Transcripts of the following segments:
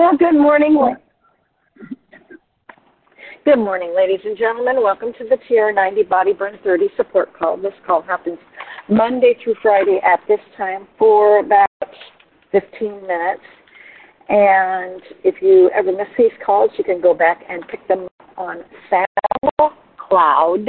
Well, good morning. Good morning, ladies and gentlemen. Welcome to the TR90 Body Burn 30 support call. This call happens Monday through Friday at this time for about 15 minutes. And if you ever miss these calls, you can go back and pick them up on SoundCloud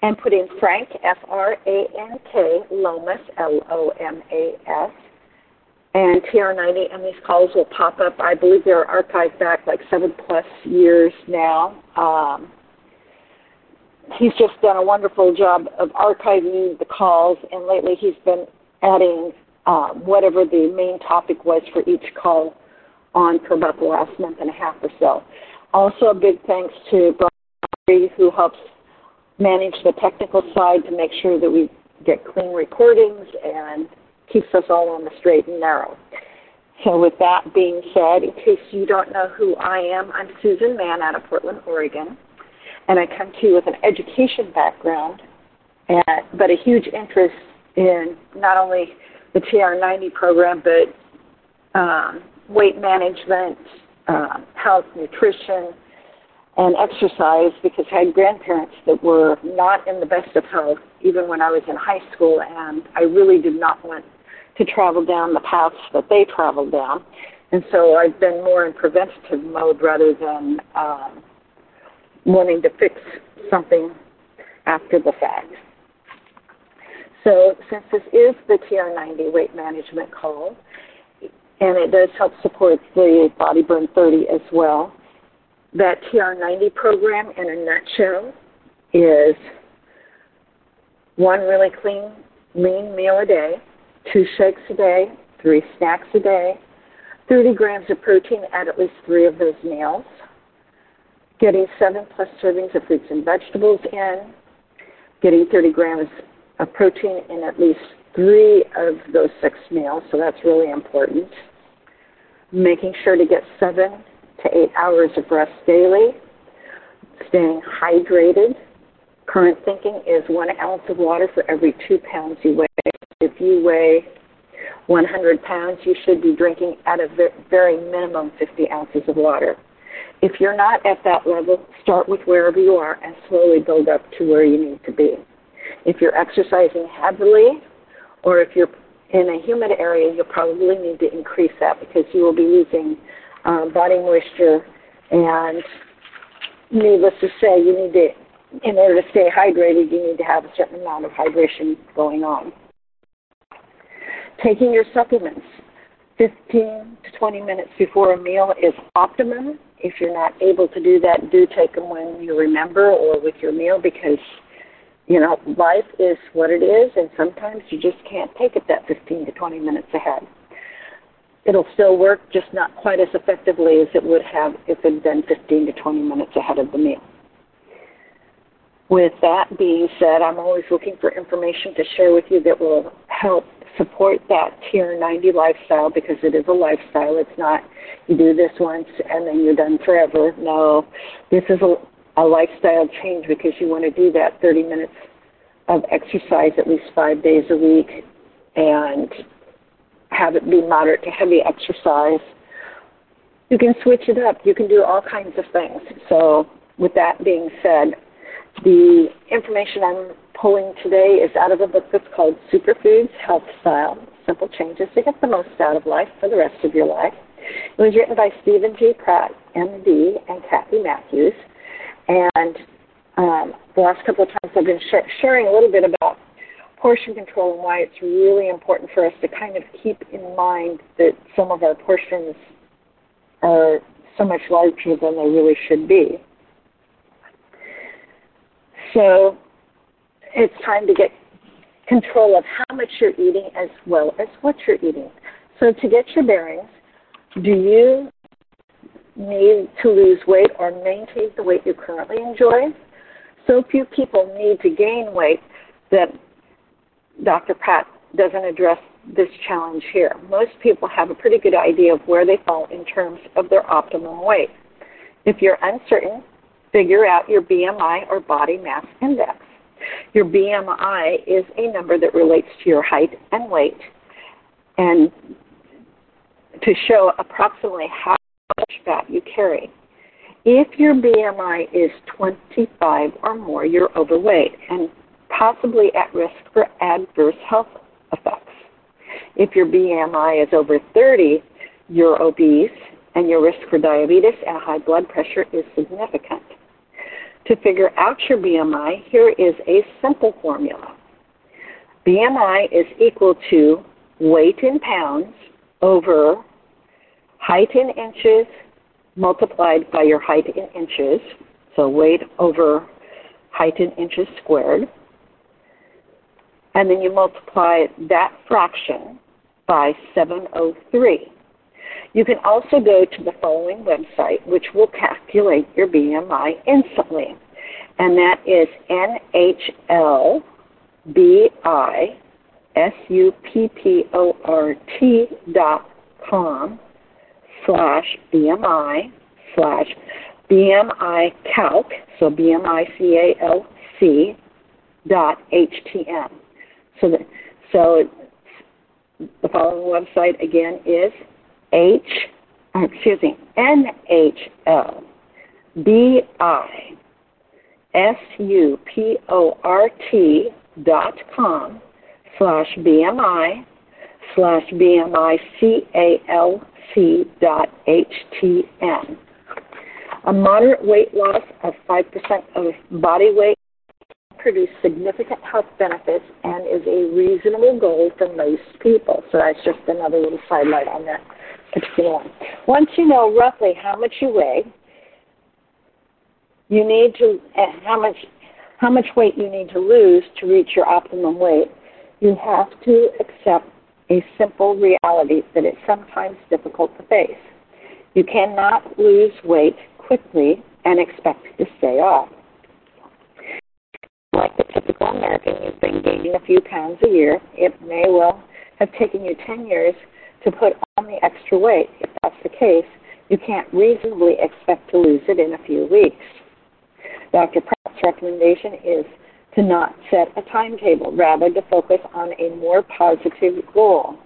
and put in Frank, F R A N K, Lomas, L O M A S, and TR90, and these calls will pop up. I believe they're archived back like seven plus years now. Um, he's just done a wonderful job of archiving the calls, and lately he's been adding um, whatever the main topic was for each call on for about the last month and a half or so. Also, a big thanks to Brian, who helps manage the technical side to make sure that we get clean recordings and keeps us all on the straight and narrow. So, with that being said, in case you don't know who I am, I'm Susan Mann out of Portland, Oregon, and I come to you with an education background, but a huge interest in not only the TR90 program, but um, weight management, uh, health, nutrition, and exercise because I had grandparents that were not in the best of health even when I was in high school, and I really did not want to travel down the paths that they traveled down. And so I've been more in preventative mode rather than um, wanting to fix something after the fact. So since this is the TR90 weight management call, and it does help support the Body Burn 30 as well, that TR90 program in a nutshell is one really clean, lean meal a day, two shakes a day, three snacks a day, 30 grams of protein at at least three of those meals, getting seven plus servings of fruits and vegetables in, getting 30 grams of protein in at least three of those six meals, so that's really important. Making sure to get seven to eight hours of rest daily, staying hydrated. Current thinking is one ounce of water for every two pounds you weigh. You weigh 100 pounds, you should be drinking at a very minimum 50 ounces of water. If you're not at that level, start with wherever you are and slowly build up to where you need to be. If you're exercising heavily, or if you're in a humid area, you'll probably need to increase that because you will be losing uh, body moisture. And needless to say, you need to, in order to stay hydrated, you need to have a certain amount of hydration going on. Taking your supplements 15 to 20 minutes before a meal is optimum. If you're not able to do that, do take them when you remember or with your meal because you know, life is what it is, and sometimes you just can't take it that 15 to 20 minutes ahead. It'll still work, just not quite as effectively as it would have if it had been 15 to 20 minutes ahead of the meal. With that being said, I'm always looking for information to share with you that will help support that TR90 lifestyle because it is a lifestyle. It's not you do this once and then you're done forever. No, this is a a lifestyle change because you want to do that 30 minutes of exercise at least five days a week and have it be moderate to heavy exercise. You can switch it up. You can do all kinds of things. So, with that being said, the information I'm pulling today is out of a book that's called Superfoods Health Style Simple Changes to Get the Most Out of Life for the Rest of Your Life. It was written by Steven G. Pratt, MD, and Kathy Matthews. And um, the last couple of times I've been sh- sharing a little bit about portion control and why it's really important for us to kind of keep in mind that some of our portions are so much larger than they really should be. So it's time to get control of how much you're eating as well as what you're eating. So to get your bearings, do you need to lose weight or maintain the weight you currently enjoy. So few people need to gain weight that Dr. Pratt doesn't address this challenge here. Most people have a pretty good idea of where they fall in terms of their optimum weight. If you're uncertain, figure out your BMI or body mass index. Your BMI is a number that relates to your height and weight. And to show approximately how much fat you carry. If your BMI is 25 or more, you're overweight and possibly at risk for adverse health effects. If your BMI is over 30, you're obese and your risk for diabetes and high blood pressure is significant. To figure out your BMI, here is a simple formula. BMI is equal to weight in pounds over height in inches multiplied by your height in inches, so weight over height in inches squared, and then you multiply that fraction by 703. You can also go to the following website, which will calculate your BMI instantly, and that is NHLBISUPPORT dot com slash BMI slash BMI calc, so BMI C-A-L-C dot HTM. So, the, so the following website again is H, uh, excuse me, NHL B-I S-U-P-O-R-T dot com slash BMI slash BMI C-A-L htm. A moderate weight loss of 5% of body weight produce significant health benefits and is a reasonable goal for most people. So that's just another little sidelight on that Once you know roughly how much you weigh, you need to how much how much weight you need to lose to reach your optimum weight. You have to accept a simple reality that it's sometimes difficult to face. You cannot lose weight quickly and expect to stay off. Like the typical American, you've been gaining a few pounds a year. It may well have taken you 10 years to put on the extra weight. If that's the case, you can't reasonably expect to lose it in a few weeks. Dr. Pratt's recommendation is to not set a timetable, rather to focus on a more positive goal,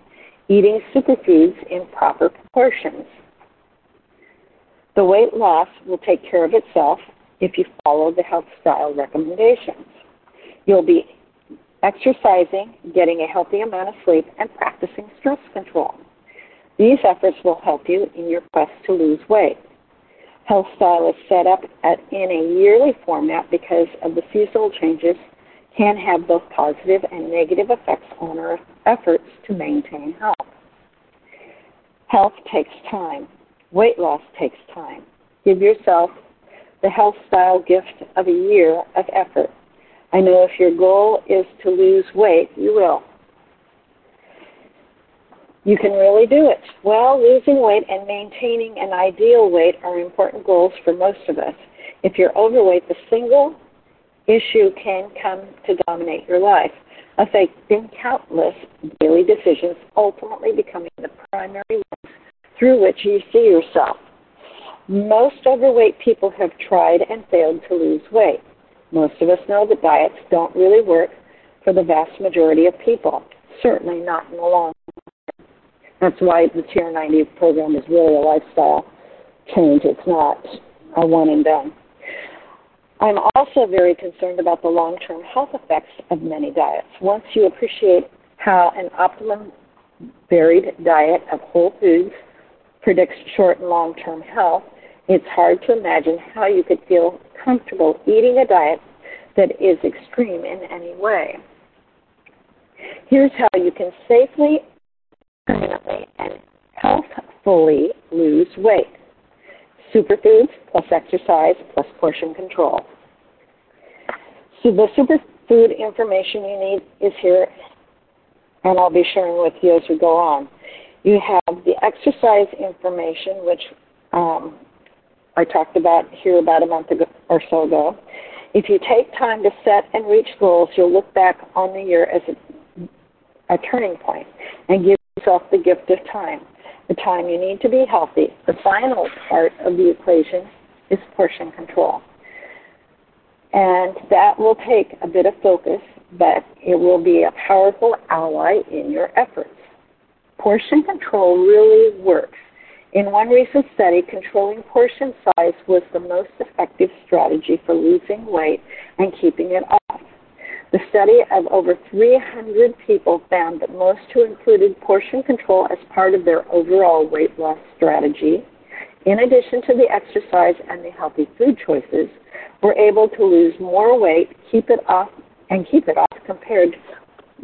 eating superfoods in proper proportions. The weight loss will take care of itself if you follow the health style recommendations. You'll be exercising, getting a healthy amount of sleep, and practicing stress control. These efforts will help you in your quest to lose weight. Health Style is set up at, in a yearly format because of the seasonal changes can have both positive and negative effects on our efforts to maintain health. Health takes time. Weight loss takes time. Give yourself the health style gift of a year of effort. I know if your goal is to lose weight, you will you can really do it. Well, losing weight and maintaining an ideal weight are important goals for most of us. If you're overweight, the single issue can come to dominate your life, affecting countless daily decisions, ultimately becoming the primary lens through which you see yourself. Most overweight people have tried and failed to lose weight. Most of us know that diets don't really work for the vast majority of people, certainly not in the long that's why the TR90 program is really a lifestyle change. It's not a one and done. I'm also very concerned about the long term health effects of many diets. Once you appreciate how an optimum varied diet of whole foods predicts short and long term health, it's hard to imagine how you could feel comfortable eating a diet that is extreme in any way. Here's how you can safely permanently and healthfully lose weight. Superfoods plus exercise plus portion control. So the superfood information you need is here, and I'll be sharing with you as we go on. You have the exercise information, which um, I talked about here about a month ago or so ago. If you take time to set and reach goals, you'll look back on the year as a, a turning point and give yourself the gift of time, the time you need to be healthy. The final part of the equation is portion control. And that will take a bit of focus, but it will be a powerful ally in your efforts. portion control really works. In one recent study, controlling portion size was the most effective strategy for losing weight and keeping it off. The study of over 300 people found that most who included portion control as part of their overall weight loss strategy, in addition to the exercise and the healthy food choices, were able to lose more weight, keep it off, and keep it off compared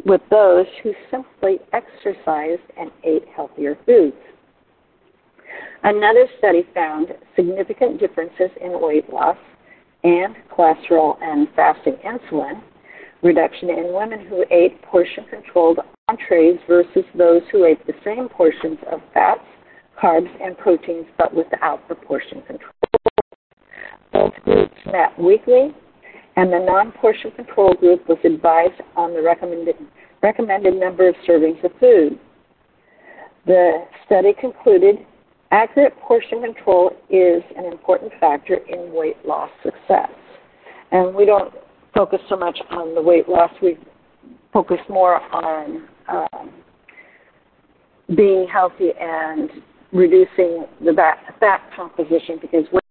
with those who simply exercised and ate healthier foods. Another study found significant differences in weight loss and cholesterol and fasting insulin reduction in women who ate portion controlled entrees versus those who ate the same portions of fats, carbs, and proteins but without the portion control. Both groups met weekly, and the non portion control group was advised on the recommended, recommended number of servings of food. The study concluded Accurate portion control is an important factor in weight loss success. And we don't focus so much on the weight loss, we focus more on um, being healthy and reducing the fat composition because weight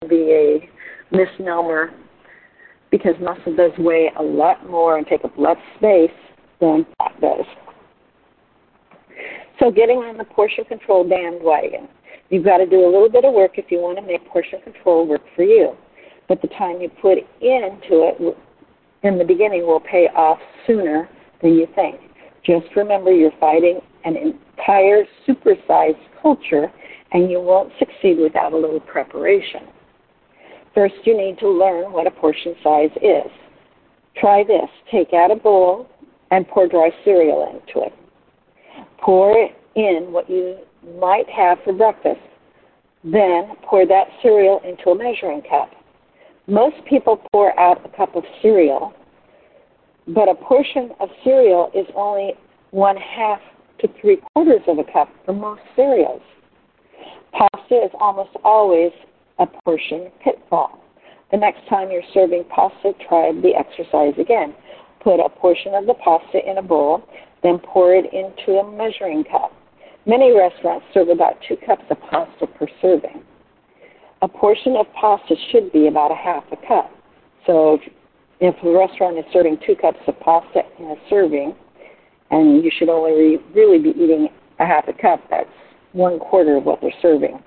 can be a misnomer because muscle does weigh a lot more and take up less space than fat does. So getting on the portion control bandwagon. You've got to do a little bit of work if you want to make portion control work for you. But the time you put into it in the beginning will pay off sooner than you think. Just remember you're fighting an entire supersized culture and you won't succeed without a little preparation. First, you need to learn what a portion size is. Try this. Take out a bowl and pour dry cereal into it. Pour in what you might have for breakfast. Then pour that cereal into a measuring cup. Most people pour out a cup of cereal, but a portion of cereal is only one half to three quarters of a cup for most cereals. Pasta is almost always a portion pitfall. The next time you're serving pasta, try the exercise again. Put a portion of the pasta in a bowl then pour it into a measuring cup. Many restaurants serve about two cups of pasta per serving. A portion of pasta should be about a half a cup. So if the restaurant is serving two cups of pasta in a serving, and you should only really be eating a half a cup, that's one quarter of what they're serving.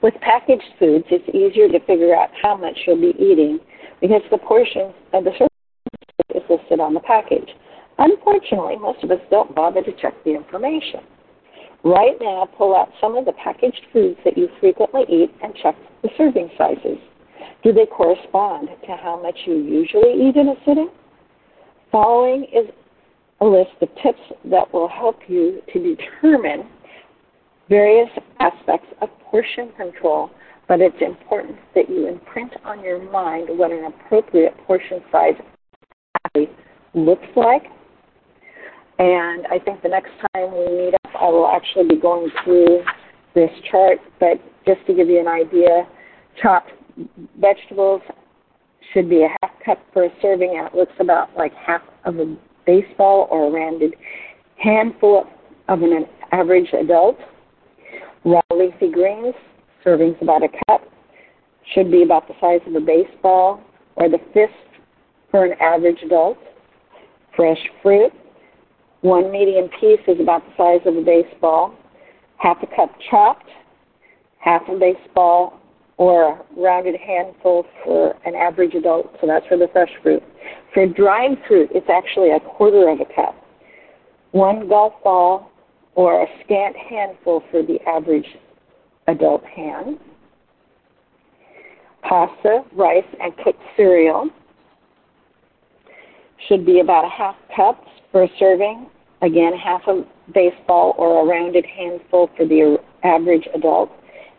With packaged foods, it's easier to figure out how much you'll be eating because the portion of the serving is listed on the package. Unfortunately, most of us don't bother to check the information. Right now, pull out some of the packaged foods that you frequently eat and check the serving sizes. Do they correspond to how much you usually eat in a sitting? Following is a list of tips that will help you to determine various aspects of portion control, but it's important that you imprint on your mind what an appropriate portion size looks like and I think the next time we meet up, I will actually be going through this chart. But just to give you an idea, chopped vegetables should be a half cup per serving, and it looks about like half of a baseball or a rounded handful of an average adult. Raw leafy greens, servings about a cup, should be about the size of a baseball or the fist for an average adult. Fresh fruit, one medium piece is about the size of a baseball. Half a cup chopped, half a baseball, or a rounded handful for an average adult, so that's for the fresh fruit. For dried fruit, it's actually a quarter of a cup. One golf ball or a scant handful for the average adult hand. Pasta, rice, and cooked cereal should be about a half cup for a serving. Again, half a baseball or a rounded handful for the average adult.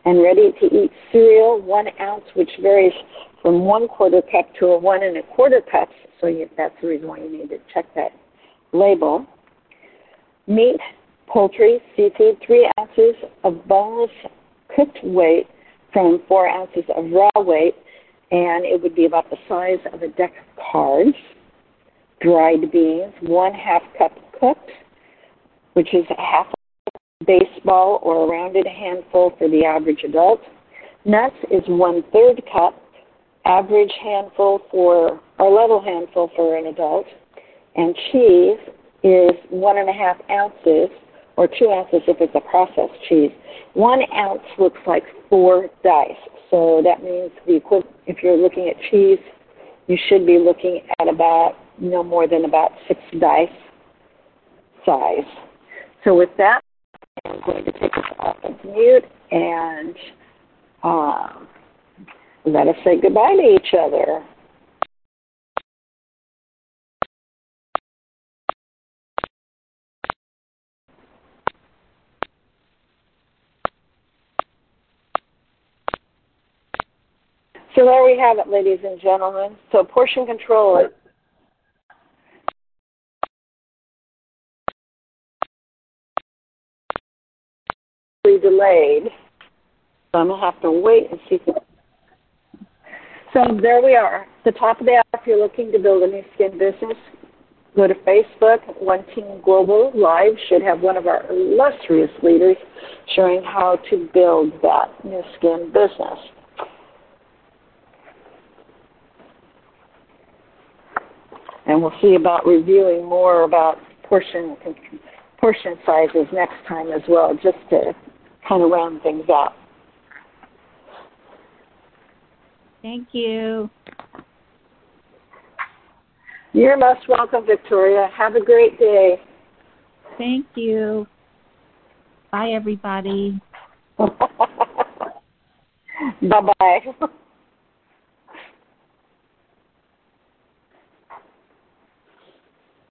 And ready to eat cereal, one ounce, which varies from one quarter cup to a one and a quarter cups. So that's the reason why you need to check that label. Meat, poultry, seafood, three ounces of boneless cooked weight from four ounces of raw weight, and it would be about the size of a deck of cards dried beans, one half cup cooked, which is a half a baseball or a rounded handful for the average adult. Nuts is one third cup, average handful for or level handful for an adult. And cheese is one and a half ounces or two ounces if it's a processed cheese. One ounce looks like four dice. So that means the equivalent, if you're looking at cheese, you should be looking at about no more than about six dice size. So with that, I'm going to take us off of mute and um, let us say goodbye to each other. So there we have it, ladies and gentlemen. So portion control delayed. So I'm gonna have to wait and see. So there we are. The top of the hour. If you're looking to build a Nu Skin business, go to Facebook. One Team Global Live should have one of our illustrious leaders showing how to build that Nu Skin business. and we'll see about reviewing more about portion portion sizes next time as well, just to kind of round things out. Thank you. You're most welcome, Victoria. Have a great day. Thank you. Bye, everybody. bye bye.